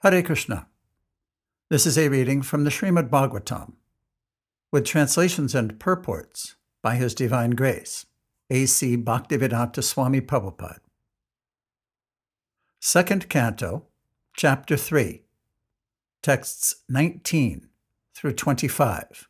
Hare Krishna. This is a reading from the Srimad Bhagavatam, with translations and purports by His Divine Grace, A.C. Bhaktivedanta Swami Prabhupada. Second Canto, Chapter 3, texts 19 through 25.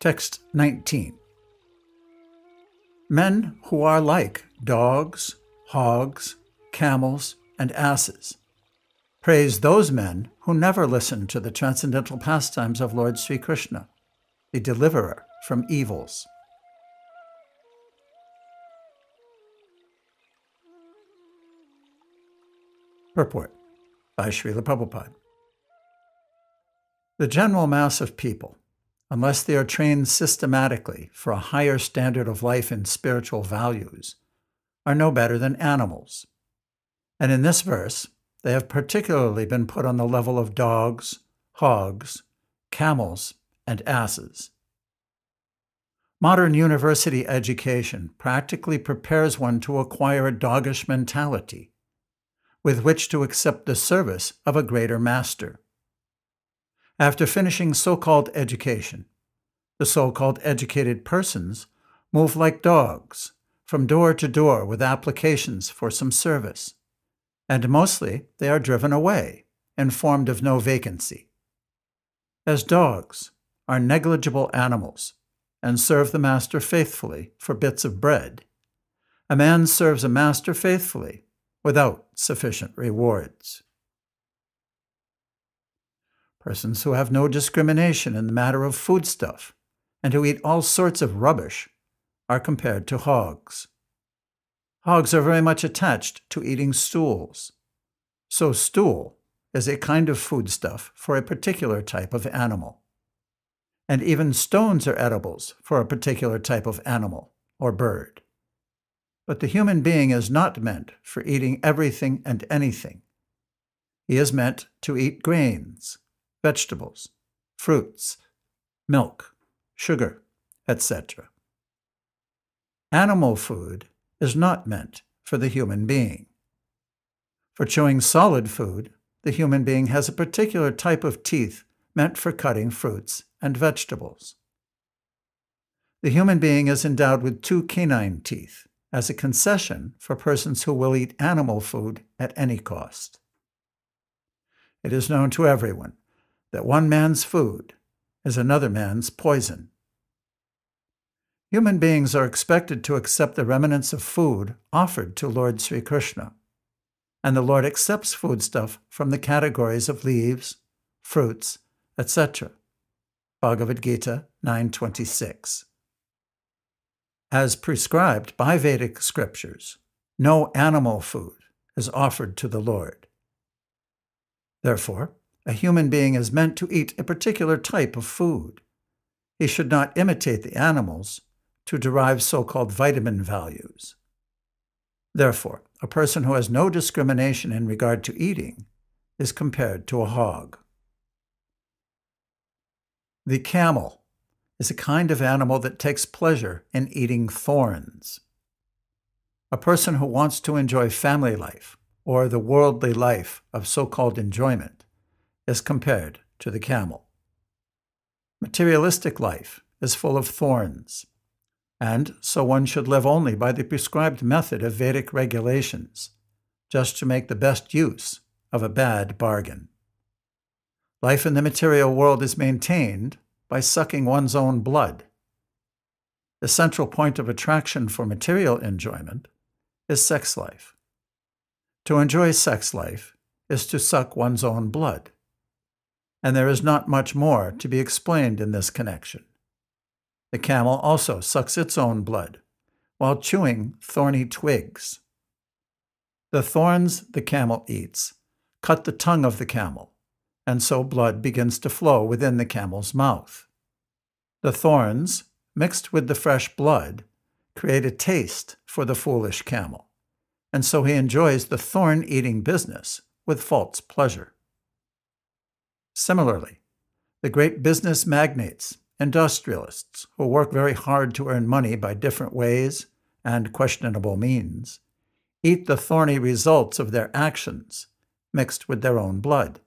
Text 19 Men who are like dogs, hogs, camels, and asses. Praise those men who never listen to the transcendental pastimes of Lord Sri Krishna, the deliverer from evils. Purport by Srila Prabhupada. The general mass of people unless they are trained systematically for a higher standard of life and spiritual values, are no better than animals. And in this verse, they have particularly been put on the level of dogs, hogs, camels, and asses. Modern university education practically prepares one to acquire a doggish mentality with which to accept the service of a greater master. After finishing so called education, the so called educated persons move like dogs from door to door with applications for some service, and mostly they are driven away, informed of no vacancy. As dogs are negligible animals and serve the master faithfully for bits of bread, a man serves a master faithfully without sufficient rewards. Persons who have no discrimination in the matter of foodstuff and who eat all sorts of rubbish are compared to hogs. Hogs are very much attached to eating stools. So, stool is a kind of foodstuff for a particular type of animal. And even stones are edibles for a particular type of animal or bird. But the human being is not meant for eating everything and anything. He is meant to eat grains, vegetables, fruits, milk, sugar, etc. Animal food is not meant for the human being. For chewing solid food, the human being has a particular type of teeth meant for cutting fruits and vegetables. The human being is endowed with two canine teeth as a concession for persons who will eat animal food at any cost. It is known to everyone that one man's food is another man's poison. Human beings are expected to accept the remnants of food offered to Lord Sri Krishna, and the Lord accepts foodstuff from the categories of leaves, fruits, etc. Bhagavad Gita 9:26. As prescribed by Vedic scriptures, no animal food is offered to the Lord. Therefore, a human being is meant to eat a particular type of food. He should not imitate the animals to derive so called vitamin values. Therefore, a person who has no discrimination in regard to eating is compared to a hog. The camel is a kind of animal that takes pleasure in eating thorns. A person who wants to enjoy family life or the worldly life of so called enjoyment is compared to the camel. Materialistic life is full of thorns, and so one should live only by the prescribed method of Vedic regulations, just to make the best use of a bad bargain. Life in the material world is maintained by sucking one's own blood. The central point of attraction for material enjoyment is sex life. To enjoy sex life is to suck one's own blood and there is not much more to be explained in this connection. The camel also sucks its own blood while chewing thorny twigs. The thorns the camel eats cut the tongue of the camel, and so blood begins to flow within the camel's mouth. The thorns, mixed with the fresh blood, create a taste for the foolish camel, and so he enjoys the thorn eating business with false pleasure. Similarly, the great business magnates, industrialists, who work very hard to earn money by different ways and questionable means, eat the thorny results of their actions mixed with their own blood.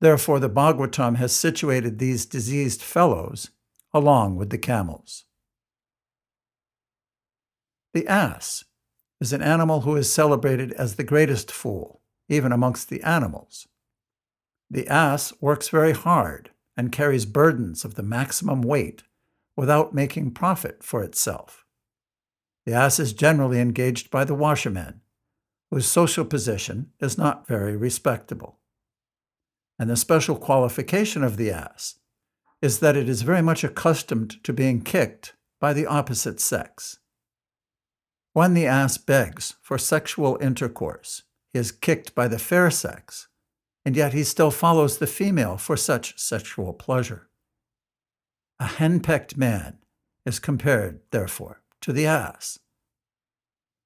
Therefore, the Bhagavatam has situated these diseased fellows along with the camels. The ass is an animal who is celebrated as the greatest fool, even amongst the animals. The ass works very hard and carries burdens of the maximum weight without making profit for itself. The ass is generally engaged by the washerman, whose social position is not very respectable. And the special qualification of the ass is that it is very much accustomed to being kicked by the opposite sex. When the ass begs for sexual intercourse, he is kicked by the fair sex, and yet he still follows the female for such sexual pleasure. A henpecked man is compared, therefore, to the ass.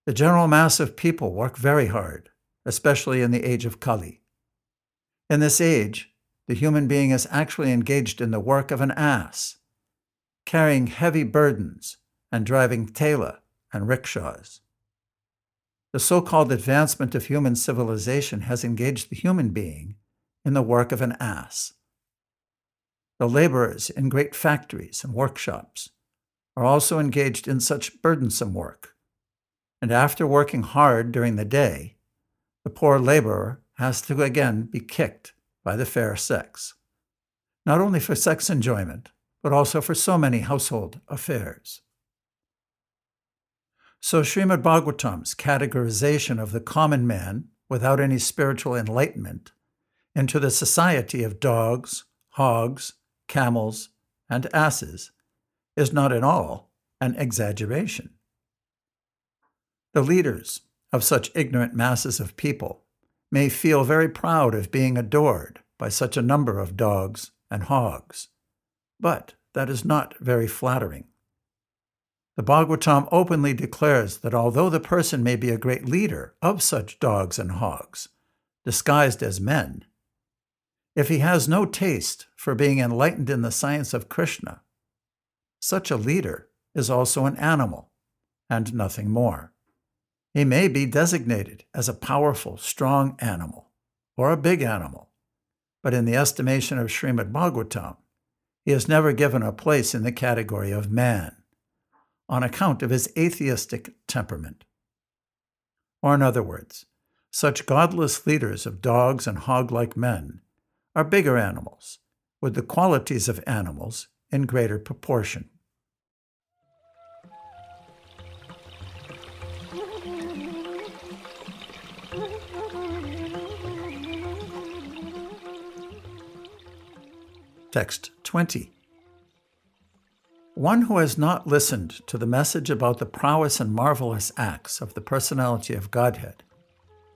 The general mass of people work very hard, especially in the age of Kali. In this age, the human being is actually engaged in the work of an ass, carrying heavy burdens and driving tela and rickshaws. The so called advancement of human civilization has engaged the human being in the work of an ass. The laborers in great factories and workshops are also engaged in such burdensome work. And after working hard during the day, the poor laborer has to again be kicked by the fair sex, not only for sex enjoyment, but also for so many household affairs. So Srimad Bhagavatam's categorization of the common man without any spiritual enlightenment into the society of dogs, hogs, camels, and asses is not at all an exaggeration. The leaders of such ignorant masses of people may feel very proud of being adored by such a number of dogs and hogs, but that is not very flattering. The Bhagavatam openly declares that although the person may be a great leader of such dogs and hogs, disguised as men, if he has no taste for being enlightened in the science of Krishna, such a leader is also an animal and nothing more. He may be designated as a powerful, strong animal or a big animal, but in the estimation of Srimad Bhagavatam, he is never given a place in the category of man on account of his atheistic temperament. Or, in other words, such godless leaders of dogs and hog like men are bigger animals, with the qualities of animals in greater proportion. Text 20. One who has not listened to the message about the prowess and marvelous acts of the personality of Godhead,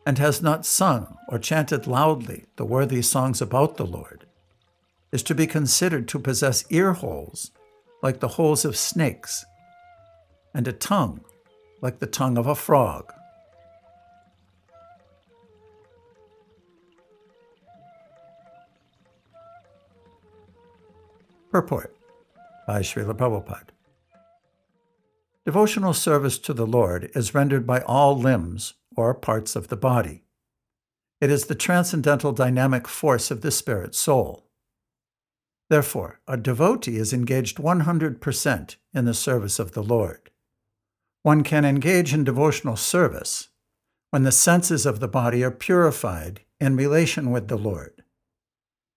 and has not sung or chanted loudly the worthy songs about the Lord, is to be considered to possess ear holes like the holes of snakes, and a tongue like the tongue of a frog. Purport by Srila Prabhupada. Devotional service to the Lord is rendered by all limbs or parts of the body. It is the transcendental dynamic force of the spirit soul. Therefore, a devotee is engaged 100% in the service of the Lord. One can engage in devotional service when the senses of the body are purified in relation with the Lord,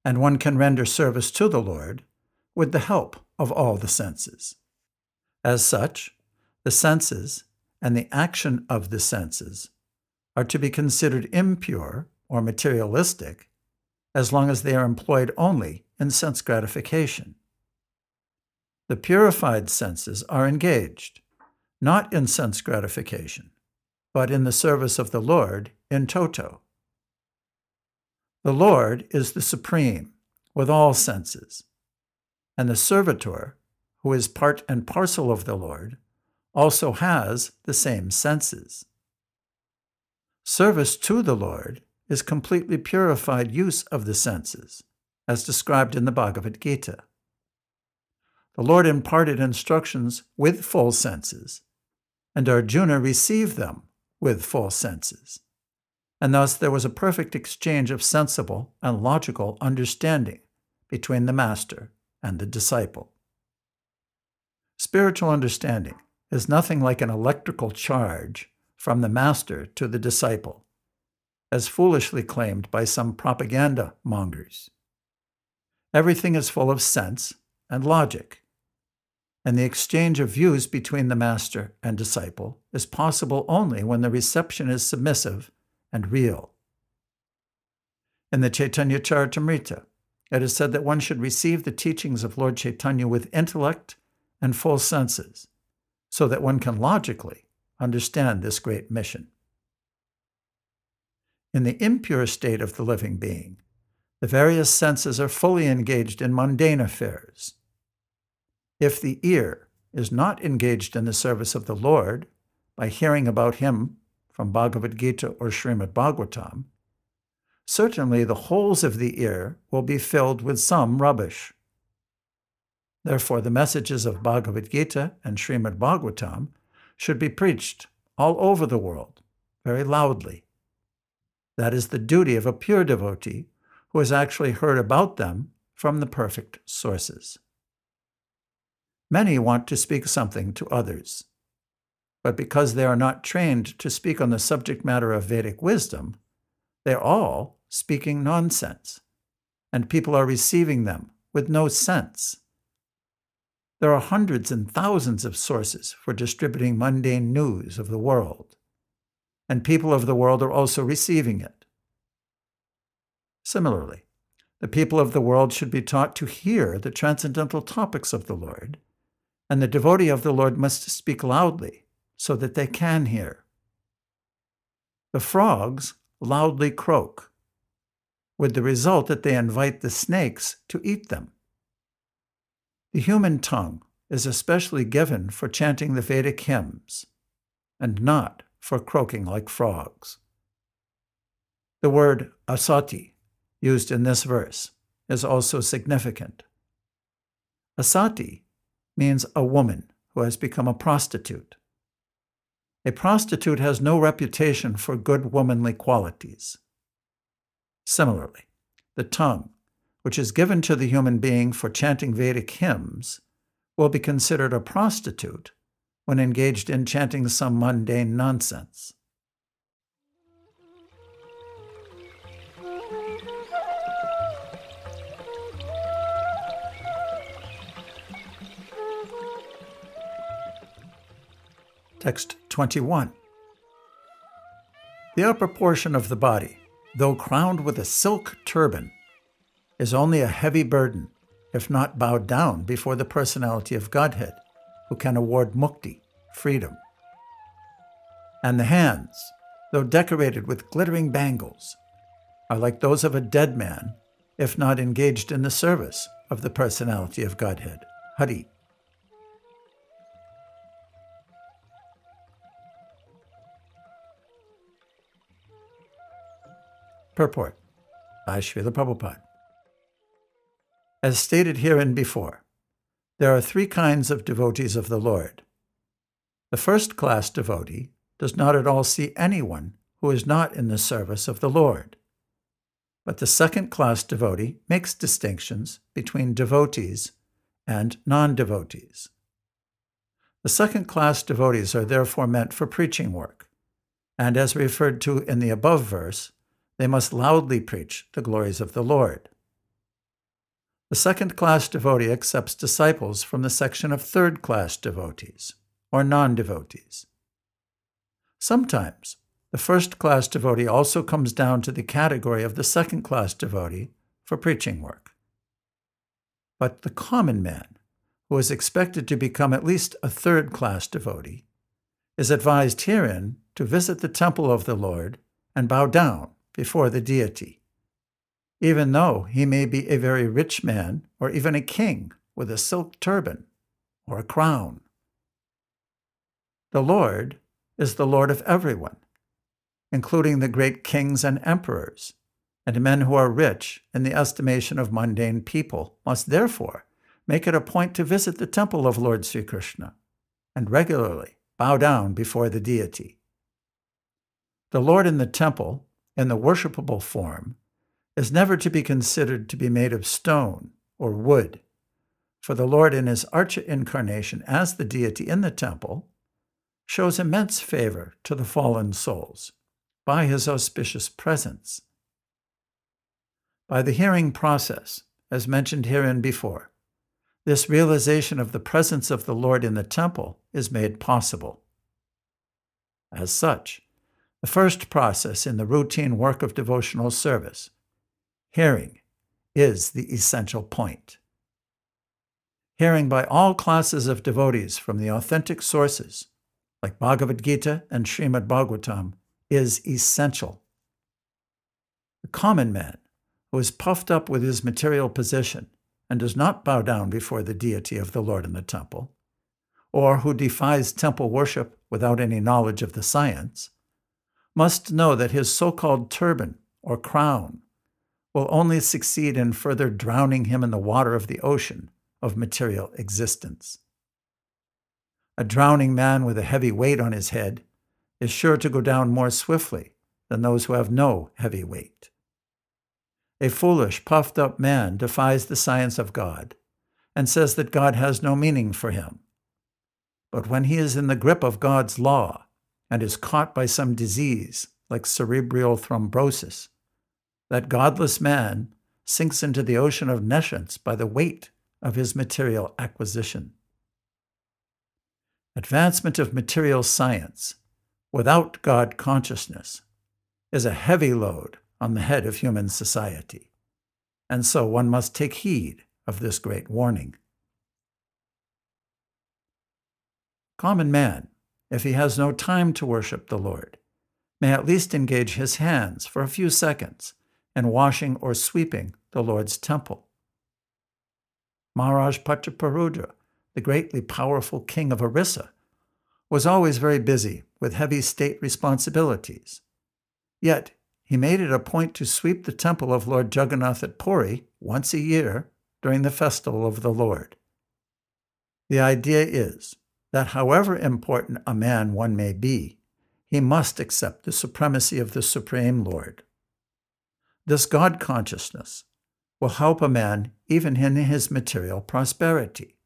and one can render service to the Lord with the help of all the senses. As such, the senses and the action of the senses are to be considered impure or materialistic as long as they are employed only in sense gratification. The purified senses are engaged, not in sense gratification, but in the service of the Lord in toto. The Lord is the supreme with all senses And the servitor, who is part and parcel of the Lord, also has the same senses. Service to the Lord is completely purified use of the senses, as described in the Bhagavad Gita. The Lord imparted instructions with full senses, and Arjuna received them with full senses. And thus there was a perfect exchange of sensible and logical understanding between the master and the disciple. Spiritual understanding is nothing like an electrical charge from the master to the disciple, as foolishly claimed by some propaganda mongers. Everything is full of sense and logic, and the exchange of views between the master and disciple is possible only when the reception is submissive and real. In the Chaitanya Charitamrita, it is said that one should receive the teachings of Lord Chaitanya with intellect and full senses, so that one can logically understand this great mission. In the impure state of the living being, the various senses are fully engaged in mundane affairs. If the ear is not engaged in the service of the Lord by hearing about Him from Bhagavad Gita or Srimad Bhagavatam, certainly the holes of the ear will be filled with some rubbish. Therefore, the messages of Bhagavad Gita and Srimad Bhagavatam should be preached all over the world, very loudly. That is the duty of a pure devotee who has actually heard about them from the perfect sources. Many want to speak something to others, but because they are not trained to speak on the subject matter of Vedic wisdom, they're all speaking nonsense, and people are receiving them with no sense. There are hundreds and thousands of sources for distributing mundane news of the world, and people of the world are also receiving it. Similarly, the people of the world should be taught to hear the transcendental topics of the Lord, and the devotee of the Lord must speak loudly so that they can hear. The frogs loudly croak, with the result that they invite the snakes to eat them. The human tongue is especially given for chanting the Vedic hymns, and not for croaking like frogs. The word asati, used in this verse, is also significant. Asati means a woman who has become a prostitute. A prostitute has no reputation for good womanly qualities. Similarly, the tongue, which is given to the human being for chanting Vedic hymns, will be considered a prostitute when engaged in chanting some mundane nonsense. Text 21. The upper portion of the body, though crowned with a silk turban, is only a heavy burden, if not bowed down before the personality of Godhead, who can award mukti, freedom. And the hands, though decorated with glittering bangles, are like those of a dead man, if not engaged in the service of the personality of Godhead, Hari. Purport by Srila Prabhupada. As stated herein before, there are three kinds of devotees of the Lord. The first class devotee does not at all see anyone who is not in the service of the Lord. But the second class devotee makes distinctions between devotees and non devotees. The second class devotees are therefore meant for preaching work, and as referred to in the above verse, they must loudly preach the glories of the Lord. The second class devotee accepts disciples from the section of third class devotees, or non devotees. Sometimes the first class devotee also comes down to the category of the second class devotee for preaching work. But the common man, who is expected to become at least a third class devotee, is advised herein to visit the temple of the Lord and bow down before the deity, even though he may be a very rich man or even a king with a silk turban or a crown. The Lord is the Lord of everyone, including the great kings and emperors, and men who are rich in the estimation of mundane people must therefore make it a point to visit the temple of Lord Sri Krishna and regularly bow down before the deity. The Lord in the temple, in the worshipable form, is never to be considered to be made of stone or wood, for the Lord in his arch incarnation as the deity in the temple shows immense favor to the fallen souls by his auspicious presence. By the hearing process, as mentioned herein before, this realization of the presence of the Lord in the temple is made possible. As such, the first process in the routine work of devotional service, hearing, is the essential point. Hearing by all classes of devotees from the authentic sources, like Bhagavad Gita and Srimad Bhagavatam, is essential. The common man, who is puffed up with his material position and does not bow down before the deity of the Lord in the temple, or who defies temple worship without any knowledge of the science, must know that his so called turban or crown will only succeed in further drowning him in the water of the ocean of material existence. A drowning man with a heavy weight on his head is sure to go down more swiftly than those who have no heavy weight. A foolish, puffed up man defies the science of God and says that God has no meaning for him. But when he is in the grip of God's law and is caught by some disease like cerebral thrombosis, that godless man sinks into the ocean of nescience by the weight of his material acquisition. Advancement of material science without God consciousness is a heavy load on the head of human society, and so one must take heed of this great warning. Common man, if he has no time to worship the Lord, may at least engage his hands for a few seconds in washing or sweeping the Lord's temple. Maharaj Prataparudra, the greatly powerful king of Orissa, was always very busy with heavy state responsibilities. Yet he made it a point to sweep the temple of Lord Jagannath at Puri once a year during the festival of the Lord. The idea is that however important a man one may be, he must accept the supremacy of the Supreme Lord. This God consciousness will help a man even in his material prosperity.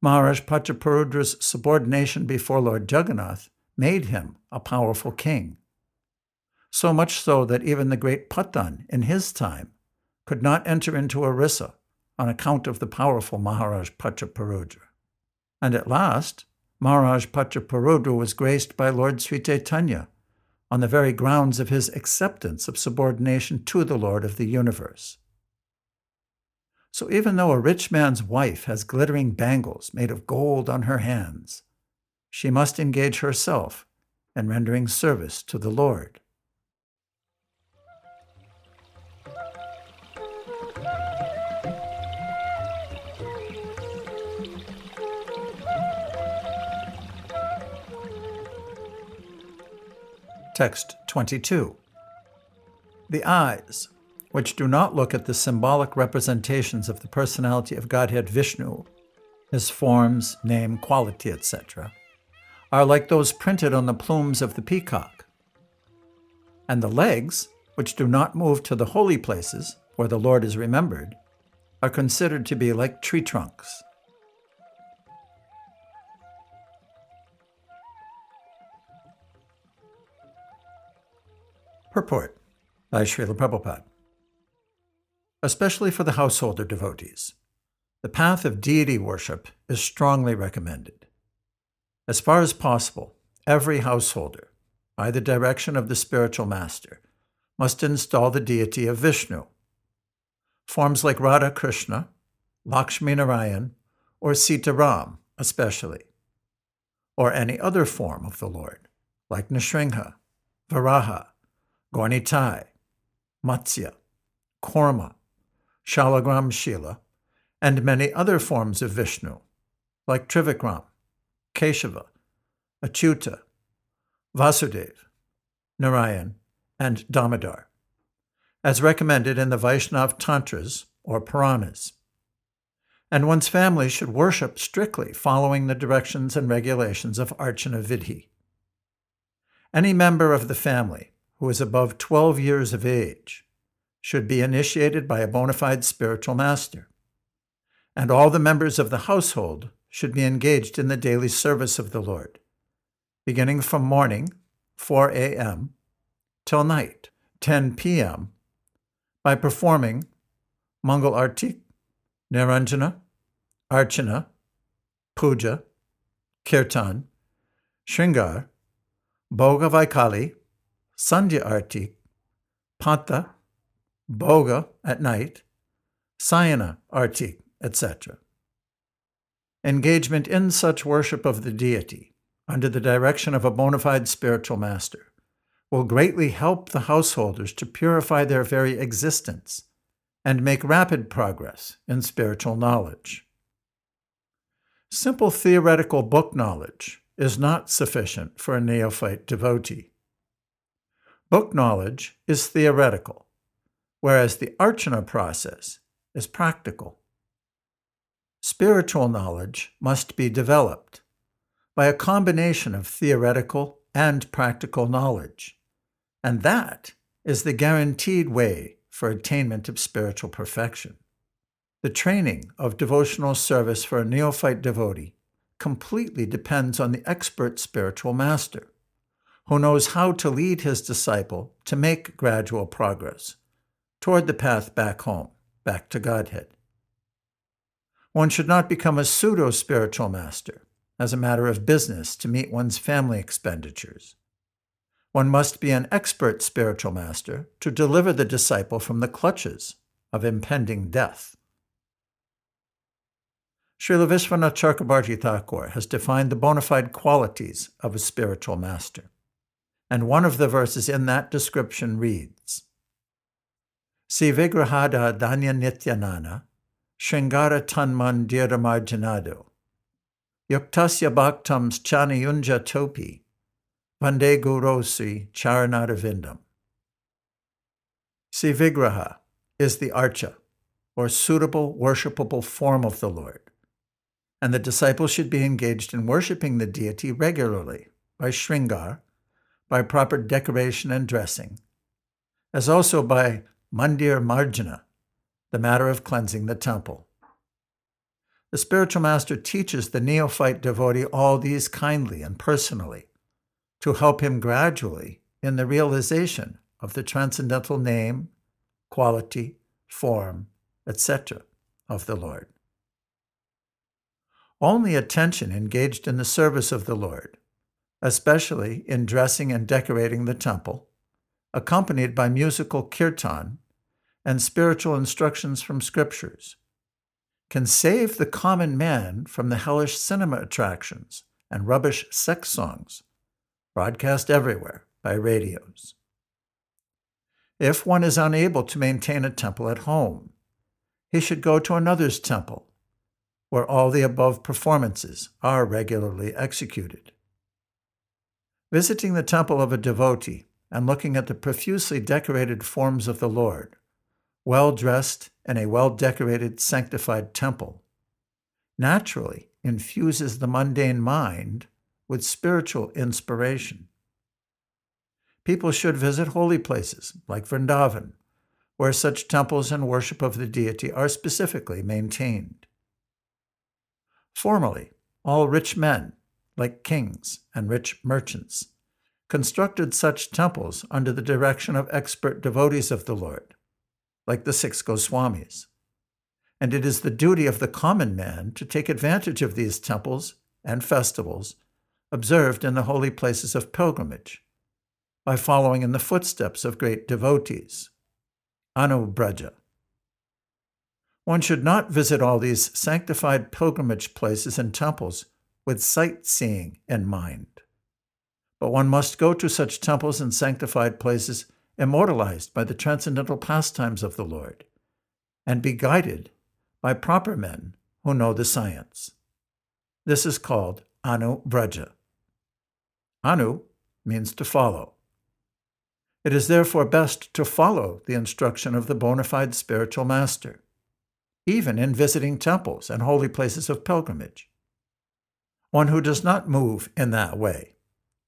Maharaj Prataparudra's subordination before Lord Jagannath made him a powerful king. So much so that even the great Pathan in his time could not enter into Orissa on account of the powerful Maharaj Prataparudra. And at last, Maharaj Prataparudra was graced by Lord Sri Chaitanya on the very grounds of his acceptance of subordination to the Lord of the universe. So even though a rich man's wife has glittering bangles made of gold on her hands, she must engage herself in rendering service to the Lord. Text 22. The eyes, which do not look at the symbolic representations of the personality of Godhead Vishnu, his forms, name, quality, etc., are like those printed on the plumes of the peacock. And the legs, which do not move to the holy places where the Lord is remembered, are considered to be like tree trunks. Purport by Srila Prabhupada. Especially for the householder devotees, the path of deity worship is strongly recommended. As far as possible, every householder, by the direction of the spiritual master, must install the deity of Vishnu. Forms like Radha Krishna, Lakshmi Narayan, or Sita Ram, especially, or any other form of the Lord, like Nrsimha, Varaha, Gaur-Nitai, Matsya, Kurma, Shalagram Shila, and many other forms of Vishnu, like Trivikram, Keshava, Achyuta, Vasudev, Narayan, and Damodar, as recommended in the Vaishnav Tantras or Puranas. And one's family should worship strictly following the directions and regulations of Archana Vidhi. Any member of the family who is above 12 years of age should be initiated by a bona fide spiritual master. And all the members of the household should be engaged in the daily service of the Lord, beginning from morning, 4 a.m., till night, 10 p.m., by performing Mangal Artik, Niranjana, Archana, Puja, Kirtan, Shringar, Bhoga Vaikali, Sandhya Artik, Panta, Bhoga at night, Sayana Artik, etc. Engagement in such worship of the deity, under the direction of a bona fide spiritual master, will greatly help the householders to purify their very existence and make rapid progress in spiritual knowledge. Simple theoretical book knowledge is not sufficient for a neophyte devotee. Book knowledge is theoretical, whereas the archana process is practical. Spiritual knowledge must be developed by a combination of theoretical and practical knowledge, and that is the guaranteed way for attainment of spiritual perfection. The training of devotional service for a neophyte devotee completely depends on the expert spiritual master, who knows how to lead his disciple to make gradual progress toward the path back home, back to Godhead. One should not become a pseudo spiritual master as a matter of business to meet one's family expenditures. One must be an expert spiritual master to deliver the disciple from the clutches of impending death. Srila Vishwanath Chakravarti Thakur has defined the bona fide qualities of a spiritual master, and one of the verses in that description reads Si vigrahada dhanya nityanana, shringara tanman diramarjanado, yuktasya bhaktams chanayunja topi, vande gurosi charanadavindam. Si is the archa, or suitable worshipable form of the Lord and the disciple should be engaged in worshiping the deity regularly by shringar, by proper decoration and dressing, as also by mandir marjana, the matter of cleansing the temple. The spiritual master teaches the neophyte devotee all these kindly and personally to help him gradually in the realization of the transcendental name, quality, form, etc. of the Lord. Only attention engaged in the service of the Lord, especially in dressing and decorating the temple, accompanied by musical kirtan and spiritual instructions from scriptures, can save the common man from the hellish cinema attractions and rubbish sex songs broadcast everywhere by radios. If one is unable to maintain a temple at home, he should go to another's temple where all the above performances are regularly executed. Visiting the temple of a devotee and looking at the profusely decorated forms of the Lord, well dressed in a well decorated, sanctified temple, naturally infuses the mundane mind with spiritual inspiration. People should visit holy places like Vrindavan, where such temples and worship of the deity are specifically maintained. Formerly, all rich men, like kings and rich merchants, constructed such temples under the direction of expert devotees of the Lord, like the six Goswamis. And it is the duty of the common man to take advantage of these temples and festivals observed in the holy places of pilgrimage by following in the footsteps of great devotees. Anubraja one should not visit all these sanctified pilgrimage places and temples with sightseeing in mind. But one must go to such temples and sanctified places immortalized by the transcendental pastimes of the Lord, and be guided by proper men who know the science. This is called Anu Vraja. Anu means to follow. It is therefore best to follow the instruction of the bona fide spiritual master, even in visiting temples and holy places of pilgrimage. One who does not move in that way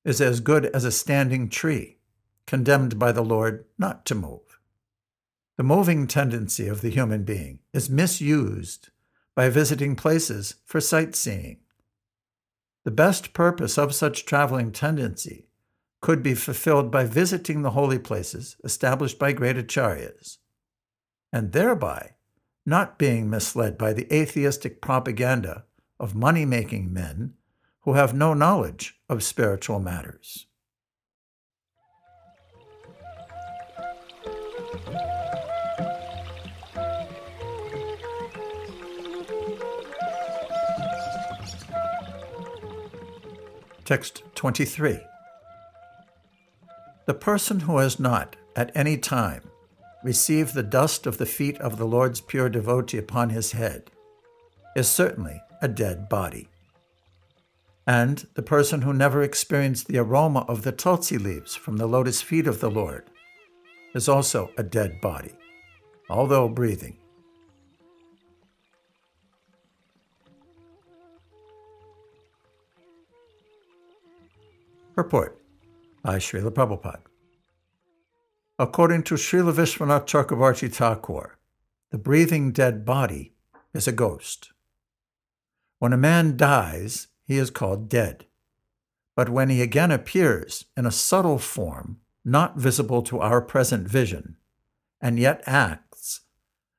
is as good as a standing tree, condemned by the Lord not to move. The moving tendency of the human being is misused by visiting places for sightseeing. The best purpose of such traveling tendency could be fulfilled by visiting the holy places established by great acharyas, and thereby not being misled by the atheistic propaganda of money making men who have no knowledge of spiritual matters. Text 23. The person who has not, at any time, received the dust of the feet of the Lord's pure devotee upon his head is certainly a dead body and the person who never experienced the aroma of the tulsi leaves from the lotus feet of the Lord is also a dead body, although breathing. Purport by Srila Prabhupada. According to Srila Vishwanath Chakravarti Thakur, the breathing dead body is a ghost. When a man dies, he is called dead. But when he again appears in a subtle form, not visible to our present vision, and yet acts,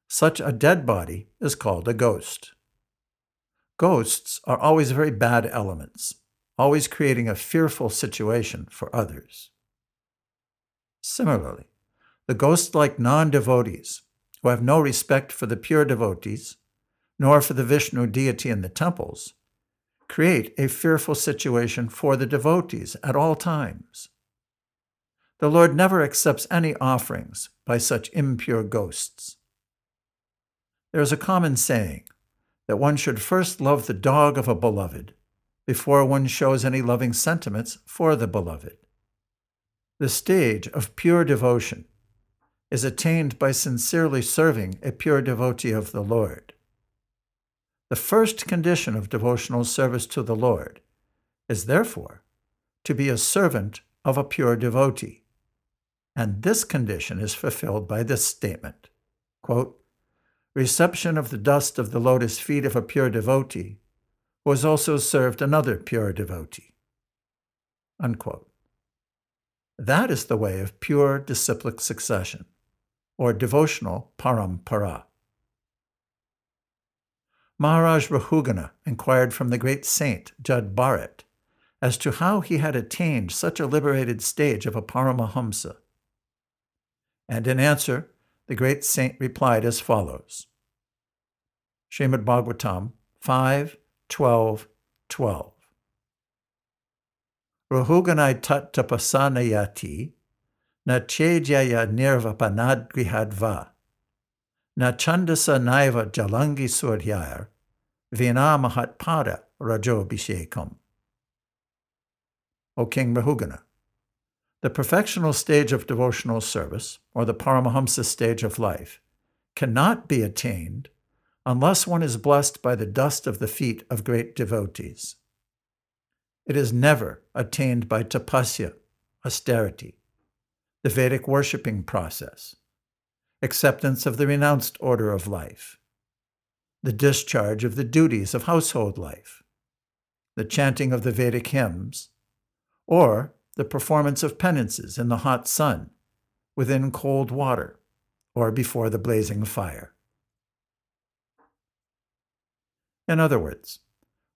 such a dead body is called a ghost. Ghosts are always very bad elements, always creating a fearful situation for others. Similarly, the ghost like non devotees, who have no respect for the pure devotees, nor for the Vishnu deity in the temples, create a fearful situation for the devotees at all times. The Lord never accepts any offerings by such impure ghosts. There is a common saying that one should first love the dog of a beloved before one shows any loving sentiments for the beloved. The stage of pure devotion is attained by sincerely serving a pure devotee of the Lord. The first condition of devotional service to the Lord is therefore to be a servant of a pure devotee. And this condition is fulfilled by this statement quote, Reception of the dust of the lotus feet of a pure devotee was also served another pure devotee. Unquote. That is the way of pure disciplic succession, or devotional parampara. Maharaj Rahugana inquired from the great saint Jad Bharat as to how he had attained such a liberated stage of a Paramahamsa. And in answer, the great saint replied as follows Srimad Bhagavatam 5 12 12. Rahuganai tat tapasanayati na chejaya nirvapanadgrihadva na chandasa naiva jalangi suryayar vina mahatpada rajobhishekam. O King Rahugana, the perfectional stage of devotional service, or the Paramahamsa stage of life, cannot be attained unless one is blessed by the dust of the feet of great devotees. It is never attained by tapasya, austerity, the Vedic worshipping process, acceptance of the renounced order of life, the discharge of the duties of household life, the chanting of the Vedic hymns, or the performance of penances in the hot sun, within cold water, or before the blazing fire. In other words,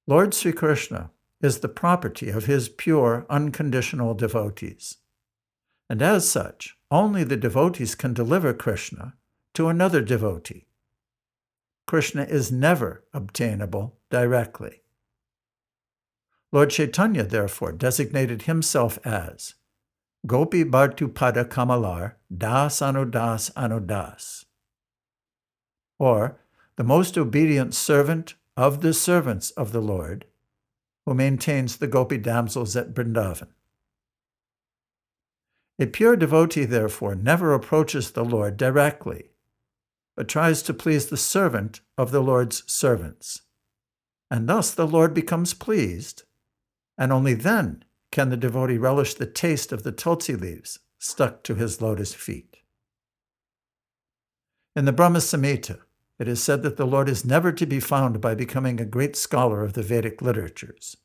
Lord Sri Krishna is the property of his pure, unconditional devotees. And as such, only the devotees can deliver Krishna to another devotee. Krishna is never obtainable directly. Lord Chaitanya, therefore, designated himself as Gopi Bhartu Pada Kamalar Das Anudas Anudas, or the most obedient servant of the servants of the Lord, who maintains the gopi damsels at Brindavan. A pure devotee, therefore, never approaches the Lord directly, but tries to please the servant of the Lord's servants. And thus the Lord becomes pleased, and only then can the devotee relish the taste of the tulsi leaves stuck to his lotus feet. In the Brahma Samhita, it is said that the Lord is never to be found by becoming a great scholar of the Vedic literatures,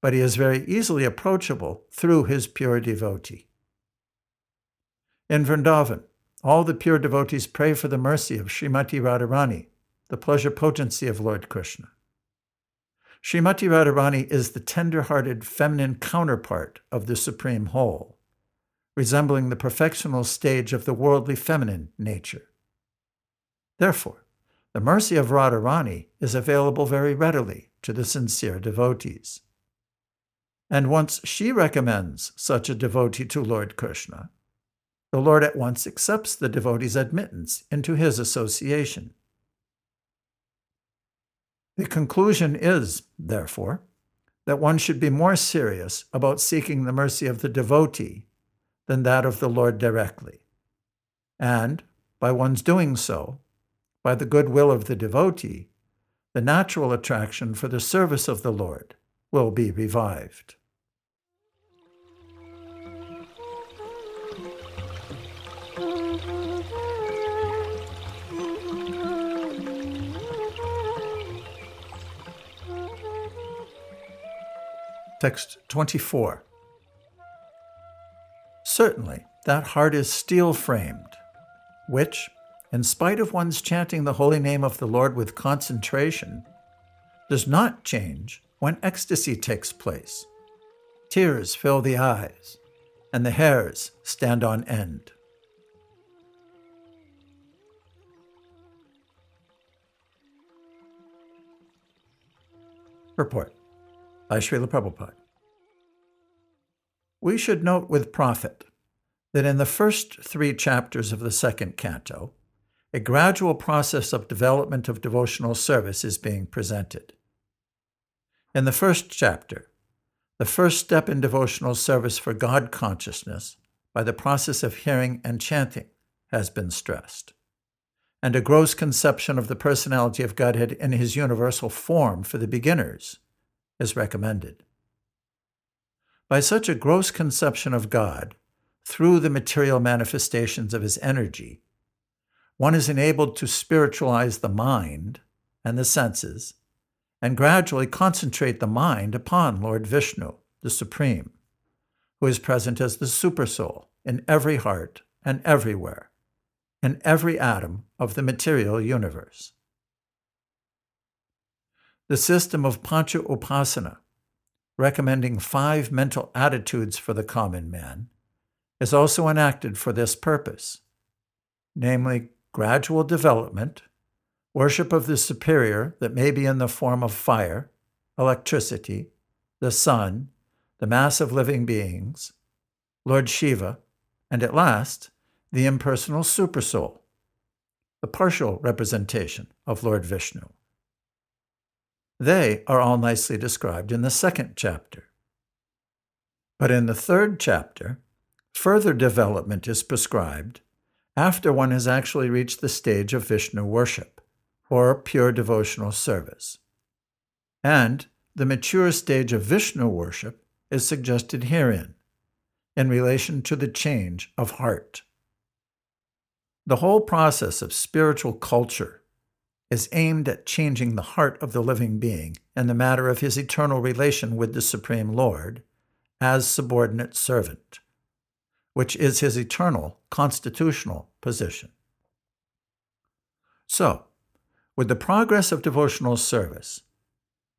but he is very easily approachable through his pure devotee. In Vrindavan, all the pure devotees pray for the mercy of Srimati Radharani, the pleasure potency of Lord Krishna. Srimati Radharani is the tender hearted feminine counterpart of the Supreme Whole, resembling the perfectional stage of the worldly feminine nature. Therefore, the mercy of Radharani is available very readily to the sincere devotees. And once she recommends such a devotee to Lord Krishna, the Lord at once accepts the devotee's admittance into his association. The conclusion is, therefore, that one should be more serious about seeking the mercy of the devotee than that of the Lord directly. And, by one's doing so, by the good will of the devotee, the natural attraction for the service of the Lord will be revived. Text 24. Certainly, that heart is steel framed, which, in spite of one's chanting the holy name of the Lord with concentration, does not change when ecstasy takes place. Tears fill the eyes, and the hairs stand on end. Purport by Srila Prabhupada. We should note with profit that in the first three chapters of the second canto, a gradual process of development of devotional service is being presented. In the first chapter, the first step in devotional service for God consciousness by the process of hearing and chanting has been stressed, and a gross conception of the personality of Godhead in his universal form for the beginners is recommended. By such a gross conception of God, through the material manifestations of his energy, one is enabled to spiritualize the mind and the senses and gradually concentrate the mind upon Lord Vishnu, the Supreme, who is present as the Supersoul in every heart and everywhere, in every atom of the material universe. The system of Pancha Upasana, recommending five mental attitudes for the common man, is also enacted for this purpose, namely gradual development, worship of the superior that may be in the form of fire, electricity, the sun, the mass of living beings, Lord Shiva, and at last, the impersonal supersoul, the partial representation of Lord Vishnu. They are all nicely described in the second chapter. But in the third chapter, further development is prescribed after one has actually reached the stage of Vishnu worship, or pure devotional service. And the mature stage of Vishnu worship is suggested herein, in relation to the change of heart. The whole process of spiritual culture is aimed at changing the heart of the living being in the matter of his eternal relation with the Supreme Lord as subordinate servant, which is his eternal constitutional position. So, with the progress of devotional service,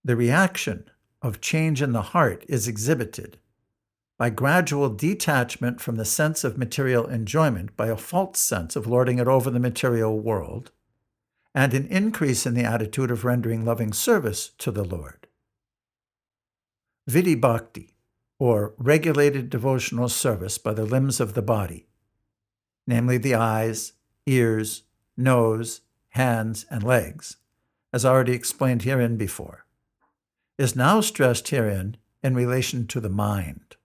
the reaction of change in the heart is exhibited by gradual detachment from the sense of material enjoyment by a false sense of lording it over the material world and an increase in the attitude of rendering loving service to the Lord. Vidhi Bhakti, or regulated devotional service by the limbs of the body, namely the eyes, ears, nose, hands, and legs, as already explained herein before, is now stressed herein in relation to the mind,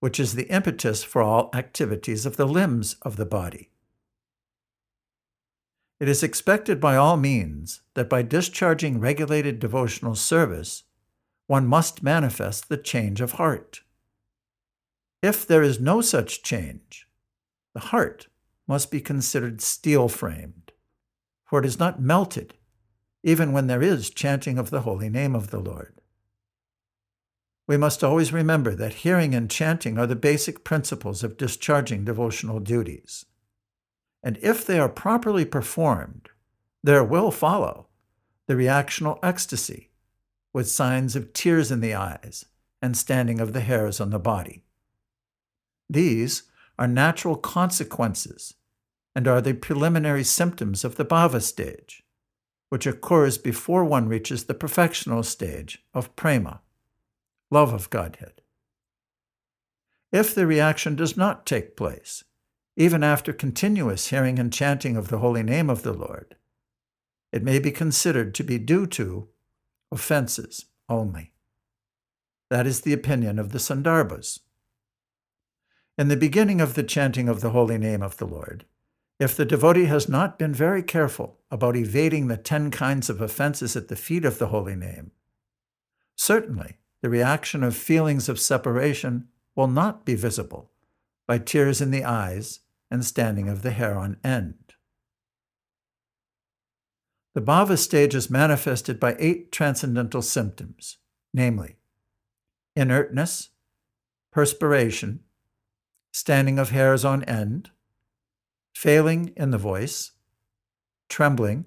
which is the impetus for all activities of the limbs of the body. It is expected by all means that by discharging regulated devotional service, one must manifest the change of heart. If there is no such change, the heart must be considered steel framed, for it is not melted, even when there is chanting of the holy name of the Lord. We must always remember that hearing and chanting are the basic principles of discharging devotional duties. And if they are properly performed, there will follow the reactional ecstasy with signs of tears in the eyes and standing of the hairs on the body. These are natural consequences and are the preliminary symptoms of the bhava stage, which occurs before one reaches the perfectional stage of prema, love of Godhead. If the reaction does not take place, even after continuous hearing and chanting of the holy name of the Lord, it may be considered to be due to offenses only. That is the opinion of the Sandarbhas. In the beginning of the chanting of the holy name of the Lord, if the devotee has not been very careful about evading the ten kinds of offenses at the feet of the holy name, certainly the reaction of feelings of separation will not be visible by tears in the eyes and standing of the hair on end. The bhava stage is manifested by eight transcendental symptoms, namely inertness, perspiration, standing of hairs on end, failing in the voice, trembling,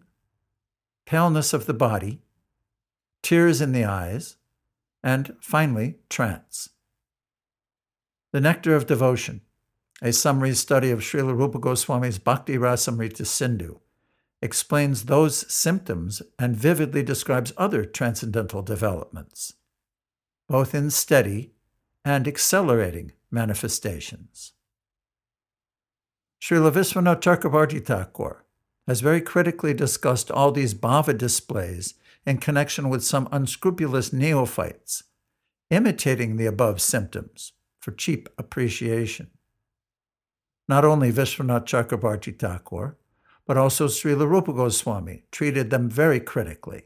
paleness of the body, tears in the eyes, and finally, trance. The Nectar of Devotion, a summary study of Srila Rupa Goswami's Bhakti Rasamrita Sindhu, explains those symptoms and vividly describes other transcendental developments, both in steady and accelerating manifestations. Srila Vishwanath Chakravarti Thakur has very critically discussed all these bhava displays in connection with some unscrupulous neophytes, imitating the above symptoms for cheap appreciation. Not only Vishwanath Chakravarti Thakur, but also Srila Rupa Goswami treated them very critically.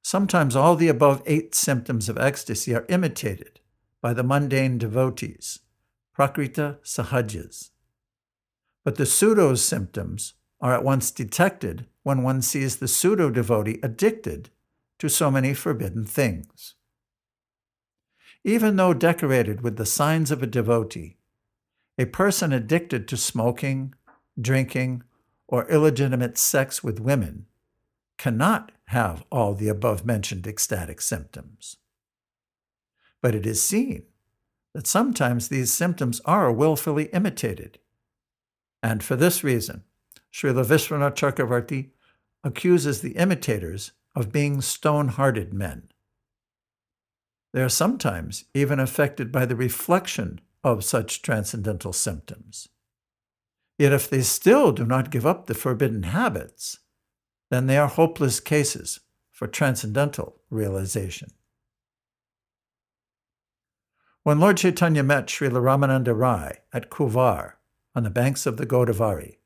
Sometimes all the above eight symptoms of ecstasy are imitated by the mundane devotees, prakrita sahajas. But the pseudo symptoms are at once detected when one sees the pseudo devotee addicted to so many forbidden things. Even though decorated with the signs of a devotee, a person addicted to smoking, drinking, or illegitimate sex with women cannot have all the above mentioned ecstatic symptoms. But it is seen that sometimes these symptoms are willfully imitated. And for this reason, Srila Vishwanath Chakravarti accuses the imitators of being stone hearted men. They are sometimes even affected by the reflection of such transcendental symptoms. Yet if they still do not give up the forbidden habits, then they are hopeless cases for transcendental realization. When Lord Chaitanya met Srila Ramananda Rai at Kovvur on the banks of the Godavari,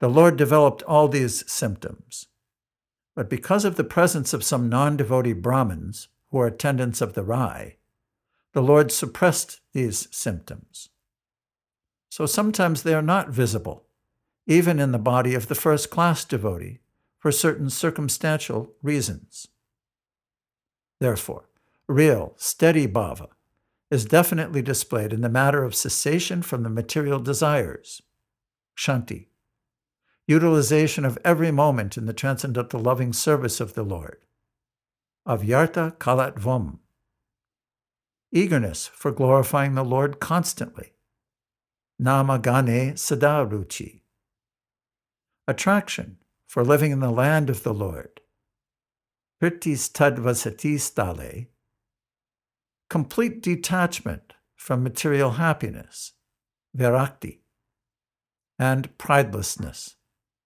the Lord developed all these symptoms. But because of the presence of some non devotee Brahmins who are attendants of the Rai, the Lord suppressed these symptoms. So sometimes they are not visible, even in the body of the first class devotee, for certain circumstantial reasons. Therefore, real, steady bhava is definitely displayed in the matter of cessation from the material desires, shanti, utilization of every moment in the transcendental loving service of the Lord, avyarta kalatvam, eagerness for glorifying the Lord constantly, namagane sadaruchi, attraction for living in the land of the Lord, pritis tadvasati stale, complete detachment from material happiness, virakti, and pridelessness,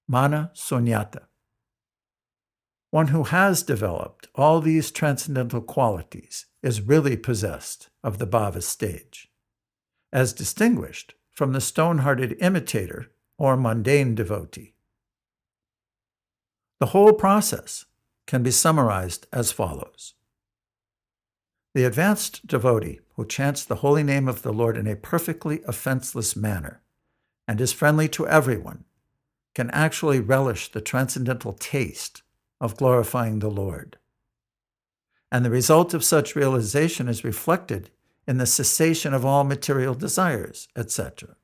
mana sunyata. One who has developed all these transcendental qualities is really possessed of the bhava stage, as distinguished from the stone hearted imitator or mundane devotee. The whole process can be summarized as follows The advanced devotee who chants the holy name of the Lord in a perfectly offenseless manner and is friendly to everyone can actually relish the transcendental taste of glorifying the Lord. And the result of such realization is reflected in the cessation of all material desires, etc.,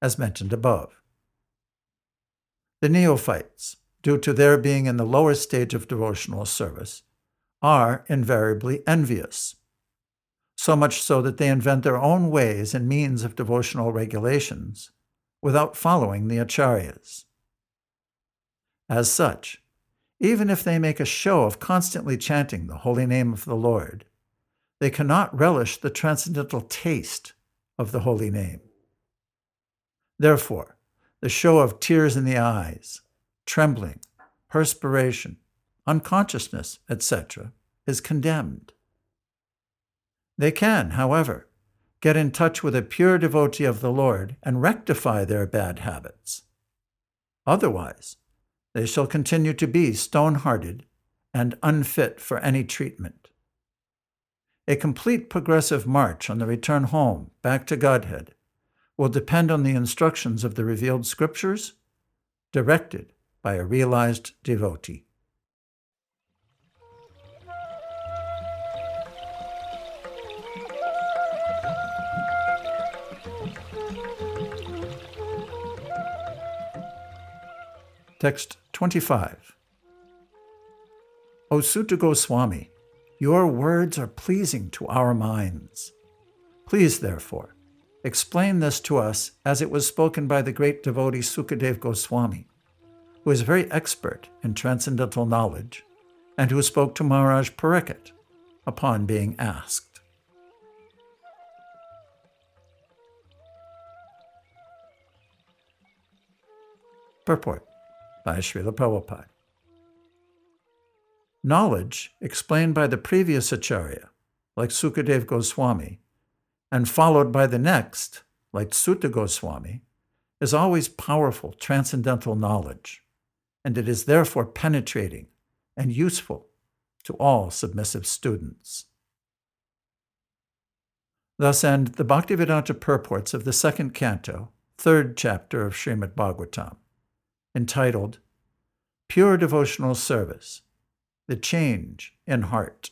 as mentioned above. The neophytes, due to their being in the lower stage of devotional service, are invariably envious, so much so that they invent their own ways and means of devotional regulations without following the acharyas. As such, even if they make a show of constantly chanting the holy name of the Lord, they cannot relish the transcendental taste of the holy name. Therefore, the show of tears in the eyes, trembling, perspiration, unconsciousness, etc., is condemned. They can, however, get in touch with a pure devotee of the Lord and rectify their bad habits. Otherwise, they shall continue to be stone hearted and unfit for any treatment. A complete progressive march on the return home back to Godhead will depend on the instructions of the revealed scriptures, directed by a realized devotee. Text 25. O Suta Goswami, your words are pleasing to our minds. Please, therefore, explain this to us as it was spoken by the great devotee Sukadev Goswami, who is very expert in transcendental knowledge and who spoke to Maharaj Parikshit upon being asked. Purport by Srila Prabhupada. Knowledge explained by the previous Acharya, like Sukadev Goswami, and followed by the next, like Suta Goswami, is always powerful transcendental knowledge, and it is therefore penetrating and useful to all submissive students. Thus end the Bhaktivedanta purports of the second canto, third chapter of Srimad Bhagavatam entitled Pure Devotional Service The Change in Heart.